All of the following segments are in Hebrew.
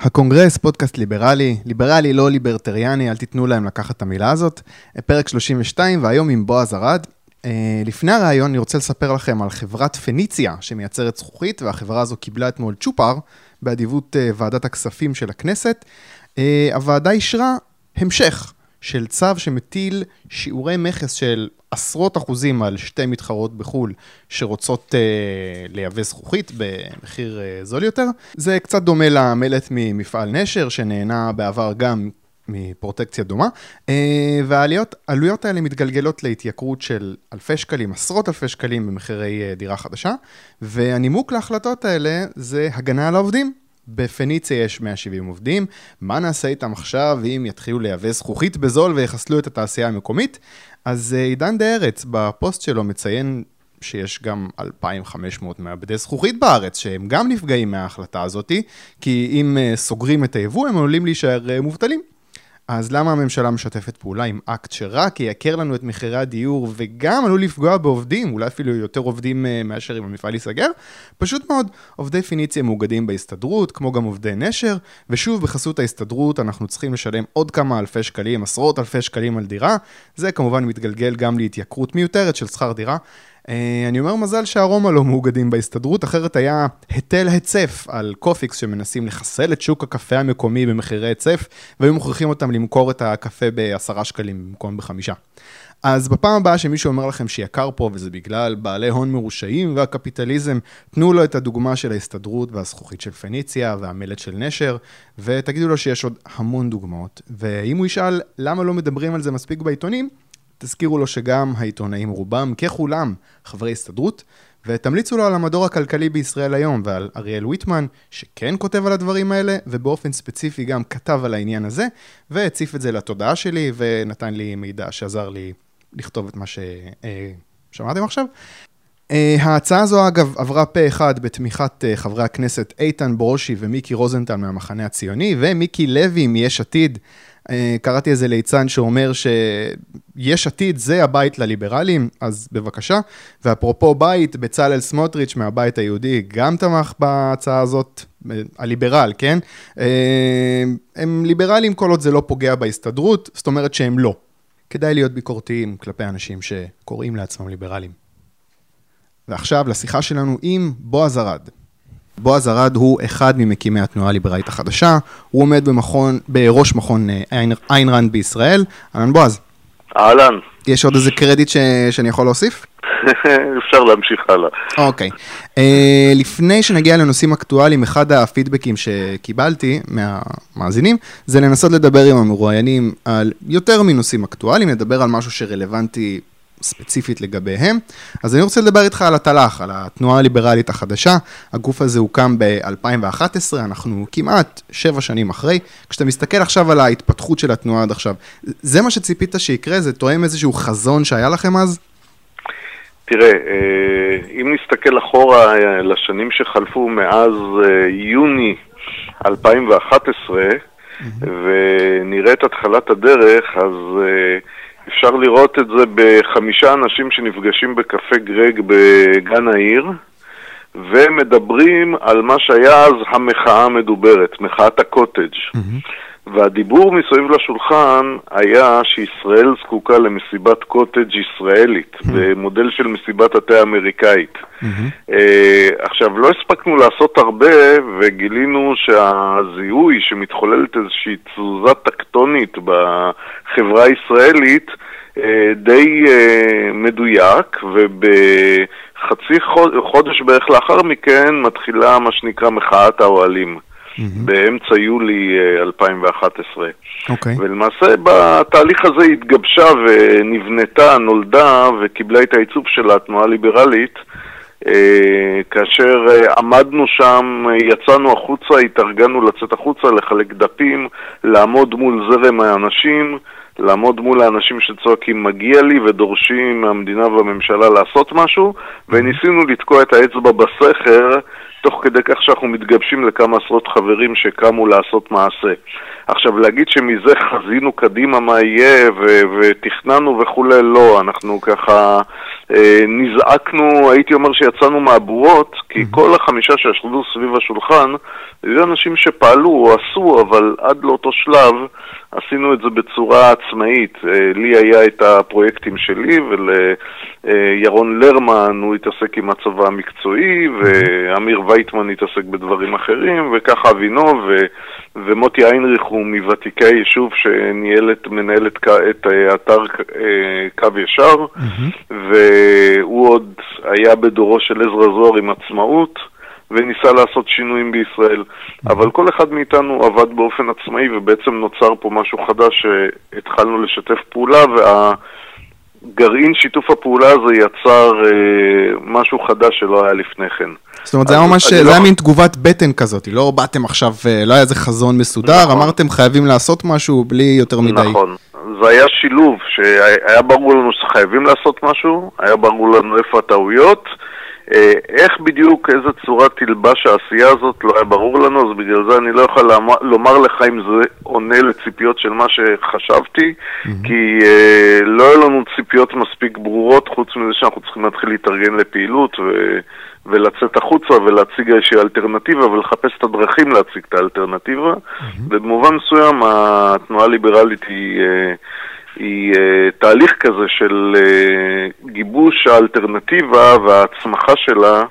הקונגרס, פודקאסט ליברלי, ליברלי לא ליברטריאני, אל תיתנו להם לקחת את המילה הזאת. פרק 32, והיום עם בועז ארד. אה, לפני הרעיון אני רוצה לספר לכם על חברת פניציה שמייצרת זכוכית, והחברה הזו קיבלה אתמול צ'ופר באדיבות אה, ועדת הכספים של הכנסת. אה, הוועדה אישרה המשך של צו שמטיל שיעורי מכס של עשרות אחוזים על שתי מתחרות בחו"ל שרוצות אה, לייבא זכוכית במחיר אה, זול יותר. זה קצת דומה למלט ממפעל נשר, שנהנה בעבר גם מפרוטקציה דומה, אה, והעלויות האלה מתגלגלות להתייקרות של אלפי שקלים, עשרות אלפי שקלים במחירי אה, דירה חדשה, והנימוק להחלטות האלה זה הגנה על העובדים. בפניציה יש 170 עובדים, מה נעשה איתם עכשיו אם יתחילו לייבא זכוכית בזול ויחסלו את התעשייה המקומית? אז אה, עידן ארץ בפוסט שלו מציין שיש גם 2,500 מעבדי זכוכית בארץ, שהם גם נפגעים מההחלטה הזאתי, כי אם אה, סוגרים את היבוא הם עלולים להישאר אה, מובטלים. אז למה הממשלה משתפת פעולה עם אקט שרק ייקר לנו את מחירי הדיור וגם עלול לפגוע בעובדים, אולי אפילו יותר עובדים אה, מאשר אם המפעל ייסגר? פשוט מאוד, עובדי פיניציה מאוגדים בהסתדרות, כמו גם עובדי נשר, ושוב בחסות ההסתדרות אנחנו צריכים לשלם עוד כמה אלפי שקלים, עשרות אלפי שקלים על דירה, זה כמובן מתגלגל גם להתייקרות מיותרת של שכר דירה. אה, אני אומר מזל שארומה לא מאוגדים בהסתדרות, אחרת היה היטל היצף על קופיקס שמנסים לחסל את שוק הקפה המקומי במחירי היצף, והיו מוכרחים אותם למכור את הקפה בעשרה שקלים במקום בחמישה. אז בפעם הבאה שמישהו אומר לכם שיקר פה וזה בגלל בעלי הון מרושעים והקפיטליזם, תנו לו את הדוגמה של ההסתדרות והזכוכית של פניציה והמלט של נשר, ותגידו לו שיש עוד המון דוגמאות. ואם הוא ישאל למה לא מדברים על זה מספיק בעיתונים, תזכירו לו שגם העיתונאים רובם, ככולם, חברי הסתדרות, ותמליצו לו על המדור הכלכלי בישראל היום ועל אריאל ויטמן, שכן כותב על הדברים האלה, ובאופן ספציפי גם כתב על העניין הזה, והציף את זה לתודעה שלי, ונתן לי מידע שעזר לי לכתוב את מה ששמעתם עכשיו. Uh, ההצעה הזו אגב עברה פה אחד בתמיכת uh, חברי הכנסת איתן ברושי ומיקי רוזנטל מהמחנה הציוני ומיקי לוי מיש עתיד. Uh, קראתי איזה ליצן שאומר שיש עתיד זה הבית לליברלים, אז בבקשה. ואפרופו בית, בצלאל סמוטריץ' מהבית היהודי גם תמך בהצעה הזאת, הליברל, כן? Uh, הם ליברלים כל עוד זה לא פוגע בהסתדרות, זאת אומרת שהם לא. כדאי להיות ביקורתיים כלפי אנשים שקוראים לעצמם ליברלים. ועכשיו לשיחה שלנו עם בועז ארד. בועז ארד הוא אחד ממקימי התנועה הליברלית החדשה, הוא עומד במכון, בראש מכון אה, איין רנד בישראל. אהלן בועז. אהלן. יש עוד איזה קרדיט ש... שאני יכול להוסיף? אפשר להמשיך הלאה. אוקיי. Uh, לפני שנגיע לנושאים אקטואליים, אחד הפידבקים שקיבלתי מהמאזינים, זה לנסות לדבר עם המרואיינים על יותר מנושאים אקטואליים, לדבר על משהו שרלוונטי ספציפית לגביהם. אז אני רוצה לדבר איתך על התל"ח, על התנועה הליברלית החדשה. הגוף הזה הוקם ב-2011, אנחנו כמעט שבע שנים אחרי. כשאתה מסתכל עכשיו על ההתפתחות של התנועה עד עכשיו, זה מה שציפית שיקרה? זה תואם איזשהו חזון שהיה לכם אז? תראה, אה, אם נסתכל אחורה אה, לשנים שחלפו מאז אה, יוני 2011, mm-hmm. ונראה את התחלת הדרך, אז... אפשר לראות את זה בחמישה אנשים שנפגשים בקפה גרג בגן העיר ומדברים על מה שהיה אז המחאה המדוברת, מחאת הקוטג'. Mm-hmm. והדיבור מסביב לשולחן היה שישראל זקוקה למסיבת קוטג' ישראלית, mm-hmm. במודל של מסיבת התה האמריקאית. Mm-hmm. Uh, עכשיו, לא הספקנו לעשות הרבה, וגילינו שהזיהוי שמתחוללת איזושהי תזוזה טקטונית בחברה הישראלית, uh, די uh, מדויק, ובחצי חודש בערך לאחר מכן מתחילה מה שנקרא מחאת האוהלים. Mm-hmm. באמצע יולי 2011. אה, אוקיי. Okay. ולמעשה בתהליך הזה התגבשה ונבנתה, נולדה וקיבלה את העיצוב של התנועה הליברלית. אה, כאשר אה, עמדנו שם, יצאנו החוצה, התארגנו לצאת החוצה, לחלק דפים, לעמוד מול זרם האנשים, לעמוד מול האנשים שצועקים מגיע לי ודורשים מהמדינה והממשלה לעשות משהו, וניסינו לתקוע את האצבע בסכר תוך כדי כך שאנחנו מתגבשים לכמה עשרות חברים שקמו לעשות מעשה. עכשיו, להגיד שמזה חזינו קדימה מה יהיה ו- ותכננו וכולי, לא, אנחנו ככה אה, נזעקנו, הייתי אומר שיצאנו מהבורות, כי כל החמישה שישבו סביב השולחן, היו אנשים שפעלו או עשו, אבל עד לאותו שלב עשינו את זה בצורה עצמאית. אה, לי היה את הפרויקטים שלי, ולירון לרמן הוא התעסק עם הצבא המקצועי, ואמיר וייטמן התעסק בדברים אחרים, וככה אבינוב, ו... ומוטי איינריך הוא מוותיקי היישוב שניהל את, מנהל את, את אה, אתר קו ישר, mm-hmm. והוא עוד היה בדורו של עזרא זוהר עם עצמאות. וניסה לעשות שינויים בישראל. אבל כל אחד מאיתנו עבד באופן עצמאי, ובעצם נוצר פה משהו חדש שהתחלנו לשתף פעולה, והגרעין שיתוף הפעולה הזה יצר אה, משהו חדש שלא היה לפני כן. זאת אומרת, זה היה ממש, זה לא... היה מין תגובת בטן כזאת, לא באתם עכשיו, אה, לא היה איזה חזון מסודר, נכון. אמרתם חייבים לעשות משהו בלי יותר מדי. נכון. זה היה שילוב, שהיה ברור לנו שחייבים לעשות משהו, היה ברור לנו איפה הטעויות, אה, איך בדיוק, איזה צורה תלבש העשייה הזאת, לא היה ברור לנו, אז בגלל זה אני לא יכול לומר לך אם זה עונה לציפיות של מה שחשבתי, mm-hmm. כי uh, לא היו לנו ציפיות מספיק ברורות, חוץ מזה שאנחנו צריכים להתחיל להתארגן לפעילות ו... ולצאת החוצה ולהציג איזושהי אלטרנטיבה ולחפש את הדרכים להציג את האלטרנטיבה. Mm-hmm. ובמובן מסוים התנועה הליברלית היא... Uh, היא uh, תהליך כזה של uh, גיבוש האלטרנטיבה וההצמחה שלה,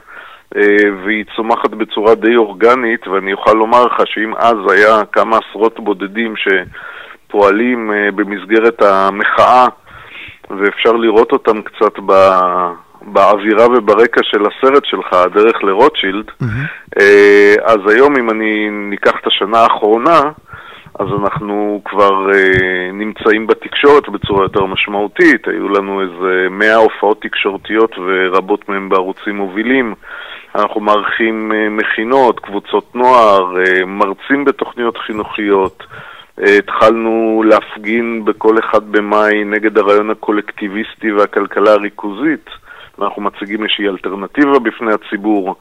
והיא צומחת בצורה די אורגנית, ואני אוכל לומר לך שאם אז היה כמה עשרות בודדים שפועלים במסגרת המחאה, ואפשר לראות אותם קצת ב... באווירה וברקע של הסרט שלך, הדרך לרוטשילד, mm-hmm. אז היום אם אני ניקח את השנה האחרונה, אז אנחנו כבר אה, נמצאים בתקשורת בצורה יותר משמעותית. היו לנו איזה מאה הופעות תקשורתיות ורבות מהן בערוצים מובילים. אנחנו מארחים אה, מכינות, קבוצות נוער, אה, מרצים בתוכניות חינוכיות. אה, התחלנו להפגין בכל אחד במאי נגד הרעיון הקולקטיביסטי והכלכלה הריכוזית. אנחנו מציגים איזושהי אלטרנטיבה בפני הציבור.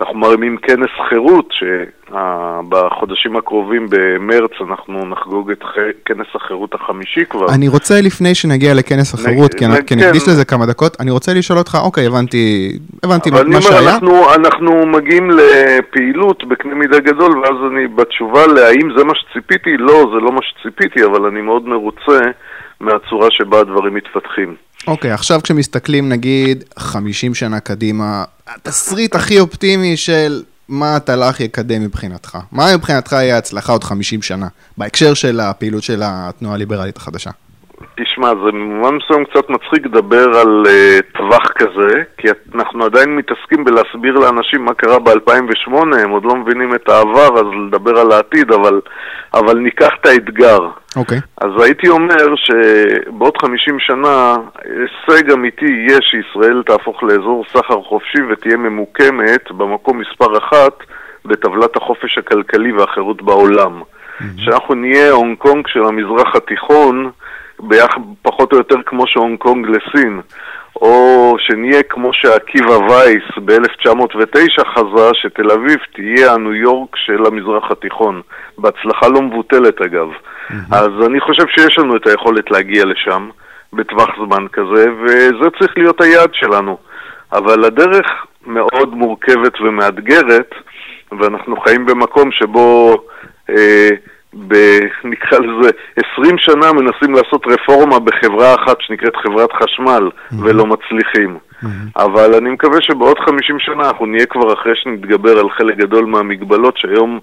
אנחנו מרימים כנס חירות, שבחודשים הקרובים במרץ אנחנו נחגוג את כנס החירות החמישי כבר. אני רוצה לפני שנגיע לכנס החירות, כי אני אקדיש לזה כמה דקות, אני רוצה לשאול אותך, אוקיי, הבנתי, הבנתי מה שהיה. אנחנו, אנחנו מגיעים לפעילות בקנה מידה גדול, ואז אני בתשובה להאם זה מה שציפיתי, לא, זה לא מה שציפיתי, אבל אני מאוד מרוצה מהצורה שבה הדברים מתפתחים. אוקיי, okay, עכשיו כשמסתכלים נגיד 50 שנה קדימה, התסריט הכי אופטימי של מה התל"ח יקדם מבחינתך? מה מבחינתך יהיה הצלחה עוד 50 שנה, בהקשר של הפעילות של התנועה הליברלית החדשה? תשמע, זה במובן מסוים קצת מצחיק לדבר על uh, טווח כזה, כי אנחנו עדיין מתעסקים בלהסביר לאנשים מה קרה ב-2008, הם עוד לא מבינים את העבר, אז לדבר על העתיד, אבל, אבל ניקח את האתגר. אוקיי. Okay. אז הייתי אומר שבעוד 50 שנה, הישג אמיתי יהיה שישראל תהפוך לאזור סחר חופשי ותהיה ממוקמת במקום מספר אחת בטבלת החופש הכלכלי והחירות בעולם. Mm-hmm. שאנחנו נהיה הונג קונג של המזרח התיכון, ביח, פחות או יותר כמו שהונג קונג לסין, או שנהיה כמו שעקיבא וייס ב-1909 חזה, שתל אביב תהיה הניו יורק של המזרח התיכון. בהצלחה לא מבוטלת אגב. Mm-hmm. אז אני חושב שיש לנו את היכולת להגיע לשם בטווח זמן כזה, וזה צריך להיות היעד שלנו. אבל הדרך מאוד מורכבת ומאתגרת, ואנחנו חיים במקום שבו אה, ב, נקרא לזה, 20 שנה מנסים לעשות רפורמה בחברה אחת שנקראת חברת חשמל, mm-hmm. ולא מצליחים. Mm-hmm. אבל אני מקווה שבעוד 50 שנה אנחנו נהיה כבר אחרי שנתגבר על חלק גדול מהמגבלות שהיום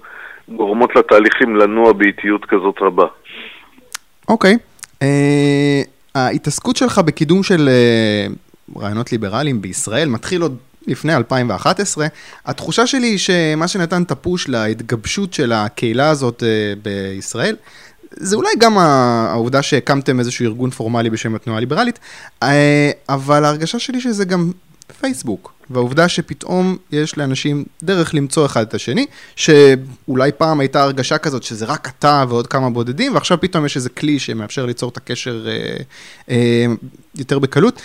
גורמות לתהליכים לנוע באיטיות כזאת רבה. אוקיי. Okay. אה, uh, ההתעסקות שלך בקידום של uh, רעיונות ליברליים בישראל מתחיל עוד לפני 2011, התחושה שלי היא שמה שנתן את הפוש להתגבשות של הקהילה הזאת אה, בישראל, זה אולי גם העובדה שהקמתם איזשהו ארגון פורמלי בשם התנועה הליברלית, אה, אבל ההרגשה שלי שזה גם פייסבוק, והעובדה שפתאום יש לאנשים דרך למצוא אחד את השני, שאולי פעם הייתה הרגשה כזאת שזה רק אתה ועוד כמה בודדים, ועכשיו פתאום יש איזה כלי שמאפשר ליצור את הקשר אה, אה, יותר בקלות.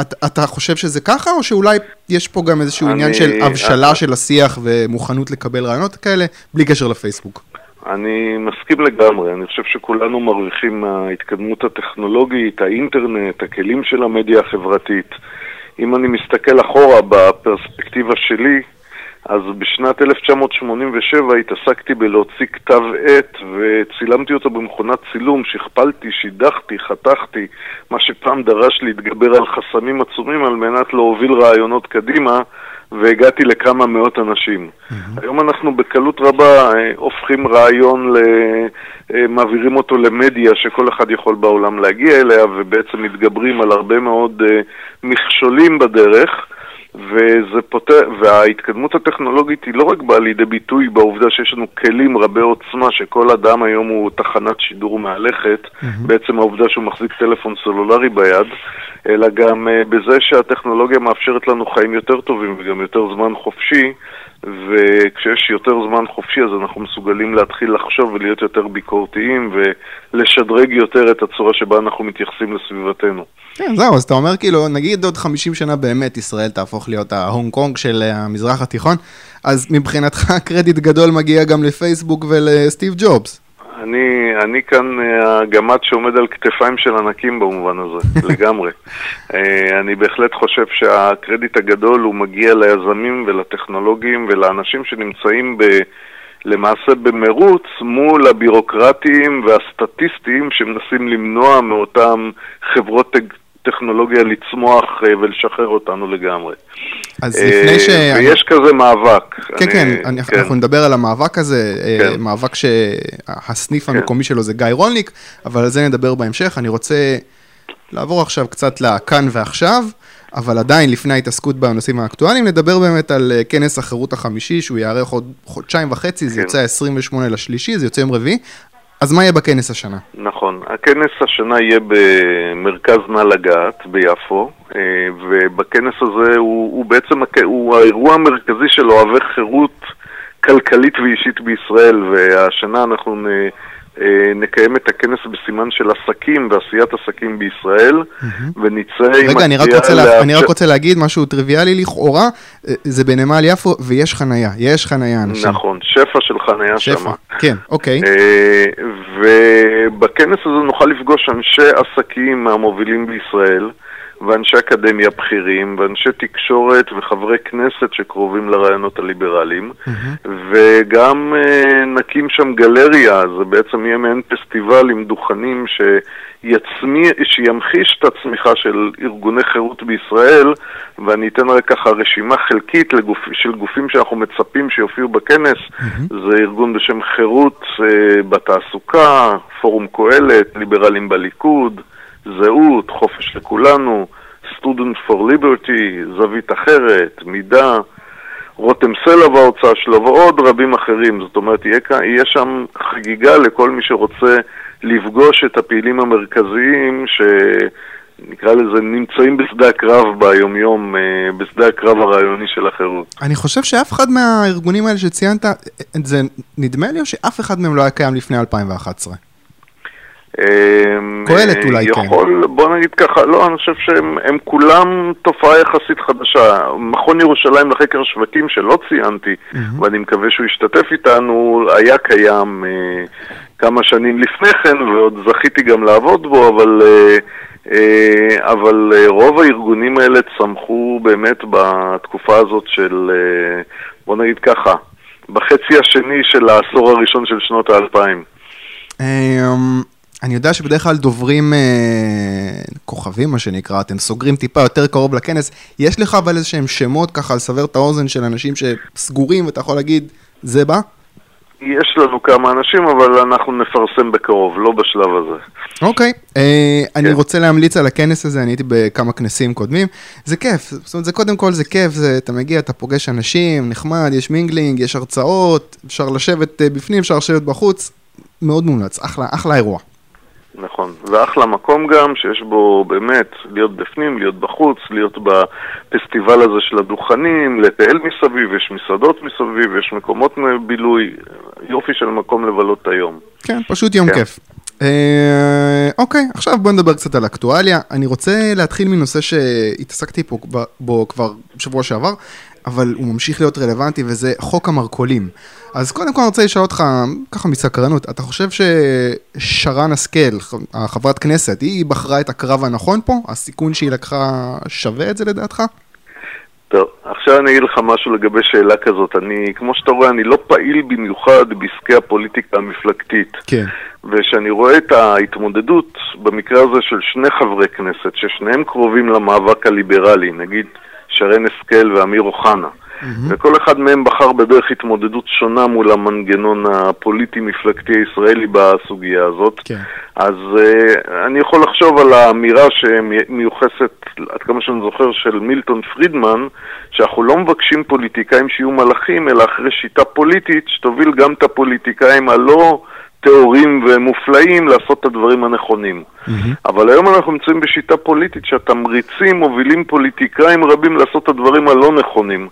אתה, אתה חושב שזה ככה, או שאולי יש פה גם איזשהו אני, עניין של הבשלה אני, של השיח ומוכנות לקבל רעיונות כאלה, בלי קשר לפייסבוק? אני מסכים לגמרי, אני חושב שכולנו מרוויחים מההתקדמות הטכנולוגית, האינטרנט, הכלים של המדיה החברתית. אם אני מסתכל אחורה בפרספקטיבה שלי, אז בשנת 1987 התעסקתי בלהוציא כתב עת וצילמתי אותו במכונת צילום, שכפלתי, שידכתי, חתכתי, מה שפעם דרש להתגבר על חסמים עצומים על מנת להוביל רעיונות קדימה, והגעתי לכמה מאות אנשים. Mm-hmm. היום אנחנו בקלות רבה אה, הופכים רעיון, ל... אה, מעבירים אותו למדיה שכל אחד יכול בעולם להגיע אליה, ובעצם מתגברים על הרבה מאוד אה, מכשולים בדרך. וזה פותר, וההתקדמות הטכנולוגית היא לא רק באה לידי ביטוי בעובדה שיש לנו כלים רבי עוצמה, שכל אדם היום הוא תחנת שידור מהלכת, mm-hmm. בעצם העובדה שהוא מחזיק טלפון סלולרי ביד, אלא גם uh, בזה שהטכנולוגיה מאפשרת לנו חיים יותר טובים וגם יותר זמן חופשי, וכשיש יותר זמן חופשי אז אנחנו מסוגלים להתחיל לחשוב ולהיות יותר ביקורתיים ולשדרג יותר את הצורה שבה אנחנו מתייחסים לסביבתנו. כן, זהו, אז אתה אומר כאילו, נגיד עוד 50 שנה באמת ישראל תהפוך להיות ההונג קונג של המזרח התיכון, אז מבחינתך קרדיט גדול מגיע גם לפייסבוק ולסטיב ג'ובס. אני, אני כאן אה, הגמד שעומד על כתפיים של ענקים במובן הזה, לגמרי. אה, אני בהחלט חושב שהקרדיט הגדול הוא מגיע ליזמים ולטכנולוגים ולאנשים שנמצאים ב... למעשה במרוץ מול הבירוקרטיים והסטטיסטיים שמנסים למנוע מאותם חברות טכנולוגיה לצמוח אה, ולשחרר אותנו לגמרי. אז לפני ש... ויש כזה מאבק. כן, כן, אני, כן, אנחנו נדבר על המאבק הזה, כן. מאבק שהסניף כן. המקומי שלו זה גיא רולניק, אבל על זה נדבר בהמשך. אני רוצה לעבור עכשיו קצת לכאן ועכשיו, אבל עדיין לפני ההתעסקות בנושאים האקטואליים, נדבר באמת על כנס החירות החמישי, שהוא יארך עוד חודשיים וחצי, כן. זה יוצא 28 לשלישי, זה יוצא יום רביעי. אז מה יהיה בכנס השנה? נכון, הכנס השנה יהיה במרכז נא לגעת ביפו, אה, ובכנס הזה הוא, הוא בעצם הוא האירוע המרכזי של אוהבי חירות כלכלית ואישית בישראל, והשנה אנחנו אה, נקיים את הכנס בסימן של עסקים ועשיית עסקים בישראל, ונצא עם... רגע, אני רק, רוצה לה... אני רק רוצה להגיד משהו טריוויאלי לכאורה, אה, זה בנמל יפו ויש חנייה, יש חנייה אנשים. נכון, שפע של חנייה שפע. כן, אוקיי. אה, ובכנס הזה נוכל לפגוש אנשי עסקים מהמובילים בישראל. ואנשי אקדמיה בכירים, ואנשי תקשורת וחברי כנסת שקרובים לרעיונות הליברליים, mm-hmm. וגם uh, נקים שם גלריה, זה בעצם יהיה מעין פסטיבל עם דוכנים שיצמי, שימחיש את הצמיחה של ארגוני חירות בישראל, ואני אתן רק ככה רשימה חלקית לגופ, של גופים שאנחנו מצפים שיופיעו בכנס, mm-hmm. זה ארגון בשם חירות uh, בתעסוקה, פורום קהלת, ליברלים בליכוד, זהות, חופש לכולנו, Student for Liberty, זווית אחרת, מידה, רותם סלע בהוצאה שלו ועוד רבים אחרים. זאת אומרת, יהיה, יהיה שם חגיגה לכל מי שרוצה לפגוש את הפעילים המרכזיים ש... נקרא לזה, נמצאים בשדה הקרב ביומיום, אה, בשדה הקרב הרעיוני של החירות. אני חושב שאף אחד מהארגונים האלה שציינת, זה נדמה לי או שאף אחד מהם לא היה קיים לפני 2011? קהלת אולי כן. יכול, בוא נגיד ככה, לא, אני חושב שהם כולם תופעה יחסית חדשה. מכון ירושלים לחקר שווקים שלא ציינתי, mm-hmm. ואני מקווה שהוא ישתתף איתנו, היה קיים אה, כמה שנים לפני כן, ועוד זכיתי גם לעבוד בו, אבל... אה, אה, אבל אה, רוב הארגונים האלה צמחו באמת בתקופה הזאת של, אה, בוא נגיד ככה, בחצי השני של העשור הראשון של שנות האלפיים. אני יודע שבדרך כלל דוברים אה, כוכבים, מה שנקרא, אתם סוגרים טיפה יותר קרוב לכנס. יש לך אבל איזה שהם שמות ככה לסבר את האוזן של אנשים שסגורים ואתה יכול להגיד, זה בא? יש לנו כמה אנשים, אבל אנחנו נפרסם בקרוב, לא בשלב הזה. אוקיי, אה, כן. אני רוצה להמליץ על הכנס הזה, אני הייתי בכמה כנסים קודמים. זה כיף, זאת אומרת, זה קודם כל זה כיף, זה, אתה מגיע, אתה פוגש אנשים, נחמד, יש mingling, יש הרצאות, אפשר לשבת אה, בפנים, אפשר לשבת בחוץ, מאוד מומלץ, אחלה, אחלה אירוע. נכון, ואחלה מקום גם שיש בו באמת להיות בפנים, להיות בחוץ, להיות בפסטיבל הזה של הדוכנים, לטייל מסביב, יש מסעדות מסביב, יש מקומות בילוי, יופי של מקום לבלות את היום. כן, פשוט יום כן. כיף. אה, אוקיי, עכשיו בוא נדבר קצת על אקטואליה. אני רוצה להתחיל מנושא שהתעסקתי פה, בו כבר בשבוע שעבר. אבל הוא ממשיך להיות רלוונטי, וזה חוק המרכולים. אז קודם כל אני רוצה לשאול אותך, ככה מסקרנות, אתה חושב ששרן השכל, החברת כנסת, היא בחרה את הקרב הנכון פה? הסיכון שהיא לקחה שווה את זה לדעתך? טוב, עכשיו אני אגיד לך משהו לגבי שאלה כזאת. אני, כמו שאתה רואה, אני לא פעיל במיוחד בעסקי הפוליטיקה המפלגתית. כן. וכשאני רואה את ההתמודדות במקרה הזה של שני חברי כנסת, ששניהם קרובים למאבק הליברלי, נגיד שרן השכל ואמיר אוחנה, Mm-hmm. וכל אחד מהם בחר בדרך התמודדות שונה מול המנגנון הפוליטי-מפלגתי הישראלי בסוגיה הזאת. כן. אז uh, אני יכול לחשוב על האמירה שמיוחסת, עד כמה שאני זוכר, של מילטון פרידמן, שאנחנו לא מבקשים פוליטיקאים שיהיו מלאכים, אלא אחרי שיטה פוליטית שתוביל גם את הפוליטיקאים הלא... טהורים ומופלאים לעשות את הדברים הנכונים. Mm-hmm. אבל היום אנחנו נמצאים בשיטה פוליטית שהתמריצים מובילים פוליטיקאים רבים לעשות את הדברים הלא נכונים.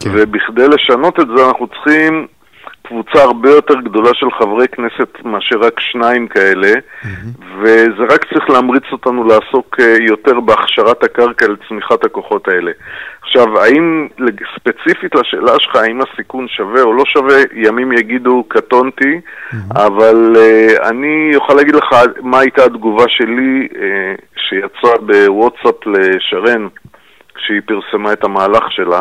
כן. ובכדי לשנות את זה אנחנו צריכים קבוצה הרבה יותר גדולה של חברי כנסת מאשר רק שניים כאלה, mm-hmm. וזה רק צריך להמריץ אותנו לעסוק אה, יותר בהכשרת הקרקע לצמיחת הכוחות האלה. עכשיו, האם, ספציפית לשאלה שלך, האם הסיכון שווה או לא שווה, ימים יגידו קטונתי, mm-hmm. אבל uh, אני יכול להגיד לך מה הייתה התגובה שלי uh, שיצאה בוואטסאפ לשרן. כשהיא פרסמה את המהלך שלה.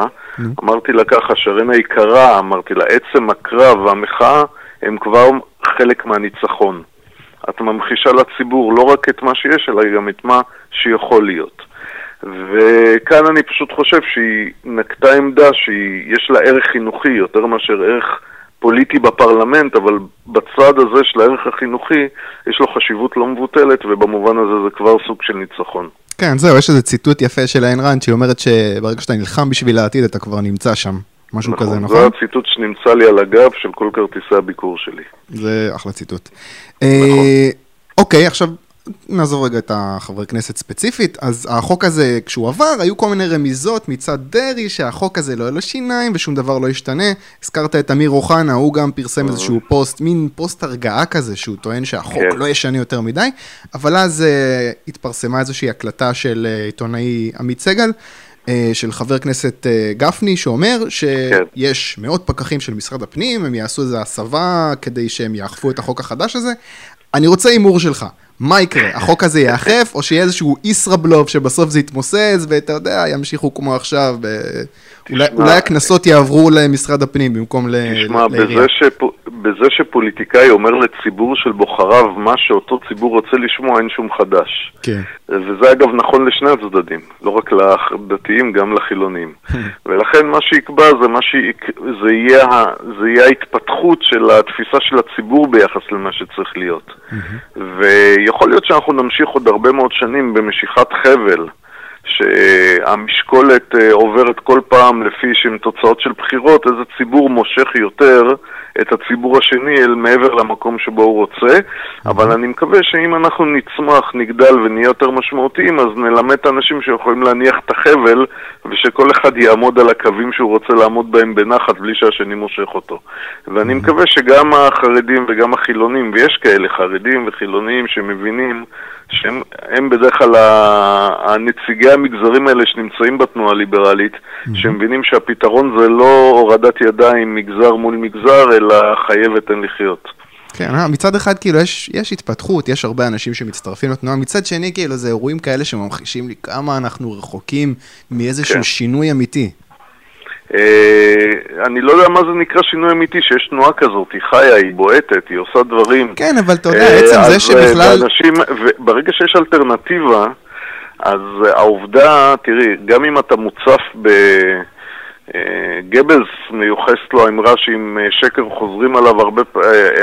אמרתי לה ככה, שרן היקרה, אמרתי לה, עצם הקרב והמחאה הם כבר חלק מהניצחון. את ממחישה לציבור לא רק את מה שיש, אלא גם את מה שיכול להיות. וכאן אני פשוט חושב שהיא נקטה עמדה שיש לה ערך חינוכי יותר מאשר ערך פוליטי בפרלמנט, אבל בצד הזה של הערך החינוכי יש לו חשיבות לא מבוטלת, ובמובן הזה זה כבר סוג של ניצחון. כן, זהו, יש איזה ציטוט יפה של איין רנד, שהיא אומרת שברגע שאתה נלחם בשביל העתיד, אתה כבר נמצא שם. משהו נכון, כזה, נכון? זה הציטוט שנמצא לי על הגב של כל כרטיסי הביקור שלי. זה אחלה ציטוט. נכון. אה, אוקיי, עכשיו נעזוב רגע את החברי כנסת ספציפית, אז החוק הזה, כשהוא עבר, היו כל מיני רמיזות מצד דרעי שהחוק הזה לא יהיה לו שיניים ושום דבר לא ישתנה. הזכרת את אמיר אוחנה, הוא גם פרסם איזשהו פוסט, מין פוסט הרגעה כזה, שהוא טוען שהחוק כן. לא ישנה יותר מדי, אבל אז uh, התפרסמה איזושהי הקלטה של uh, עיתונאי עמית סגל. uh, של חבר כנסת גפני, שאומר שיש כן. מאות פקחים של משרד הפנים, הם יעשו איזו הסבה כדי שהם יאכפו את החוק החדש הזה. אני רוצה הימור שלך. מה יקרה? החוק הזה ייאכף, או שיהיה איזשהו ישראבלוף שבסוף זה יתמוסס, ואתה יודע, ימשיכו כמו עכשיו, ב... אולי, אולי הקנסות יעברו למשרד הפנים במקום לעירייה. תשמע, בזה, שפ... בזה שפוליטיקאי אומר לציבור של בוחריו מה שאותו ציבור רוצה לשמוע, אין שום חדש. כן. וזה אגב נכון לשני הצדדים, לא רק לדתיים, גם לחילונים. ולכן מה שיקבע זה, מה שיק... זה, יהיה... זה יהיה ההתפתחות של התפיסה של הציבור ביחס למה שצריך להיות. ויכול להיות שאנחנו נמשיך עוד הרבה מאוד שנים במשיכת חבל. שהמשקולת אה, עוברת כל פעם לפי שהן תוצאות של בחירות, איזה ציבור מושך יותר את הציבור השני אל מעבר למקום שבו הוא רוצה, אבל אני מקווה שאם אנחנו נצמח, נגדל ונהיה יותר משמעותיים, אז נלמד את האנשים שיכולים להניח את החבל, ושכל אחד יעמוד על הקווים שהוא רוצה לעמוד בהם בנחת בלי שהשני מושך אותו. ואני מקווה שגם החרדים וגם החילונים, ויש כאלה חרדים וחילונים שמבינים שהם בדרך כלל הנציגי המגזרים האלה שנמצאים בתנועה הליברלית, שמבינים שהפתרון זה לא הורדת ידיים מגזר מול מגזר, אלא חייבת אין לחיות. כן, אה, מצד אחד כאילו יש, יש התפתחות, יש הרבה אנשים שמצטרפים לתנועה, מצד שני כאילו זה אירועים כאלה שממחישים לי כמה אנחנו רחוקים מאיזשהו כן. שינוי אמיתי. אה, אני לא יודע מה זה נקרא שינוי אמיתי, שיש תנועה כזאת, היא חיה, היא בועטת, היא עושה דברים. כן, אבל אתה יודע, אה, עצם זה שבכלל... ואנשים, ברגע שיש אלטרנטיבה, אז העובדה, תראי, גם אם אתה מוצף ב... אה, גבלס מיוחסת לו האמרה שאם שקר חוזרים עליו הרבה,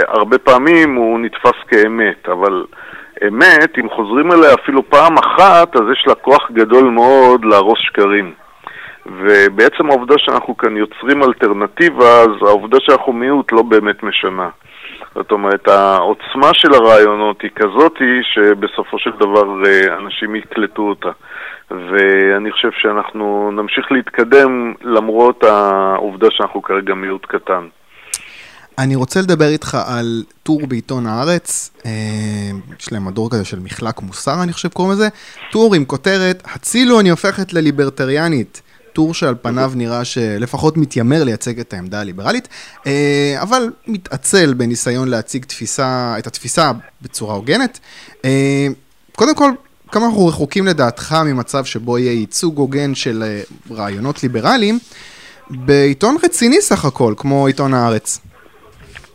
הרבה פעמים, הוא נתפס כאמת, אבל אמת, אם חוזרים אליה אפילו פעם אחת, אז יש לה כוח גדול מאוד להרוס שקרים. ובעצם העובדה שאנחנו כאן יוצרים אלטרנטיבה, אז העובדה שאנחנו מיעוט לא באמת משנה. זאת אומרת, העוצמה של הרעיונות היא כזאת שבסופו של דבר אה, אנשים יקלטו אותה. ואני חושב שאנחנו נמשיך להתקדם למרות העובדה שאנחנו כרגע מיעוט קטן. אני רוצה לדבר איתך על טור בעיתון הארץ, אה, יש להם מדור כזה של מחלק מוסר, אני חושב קוראים לזה, טור עם כותרת, הצילו אני הופכת לליברטריאנית. טור שעל פניו נראה שלפחות מתיימר לייצג את העמדה הליברלית, אה, אבל מתעצל בניסיון להציג תפיסה, את התפיסה בצורה הוגנת. אה, קודם כל, כמה אנחנו רחוקים לדעתך ממצב שבו יהיה ייצוג הוגן של אה, רעיונות ליברליים בעיתון רציני סך הכל, כמו עיתון הארץ.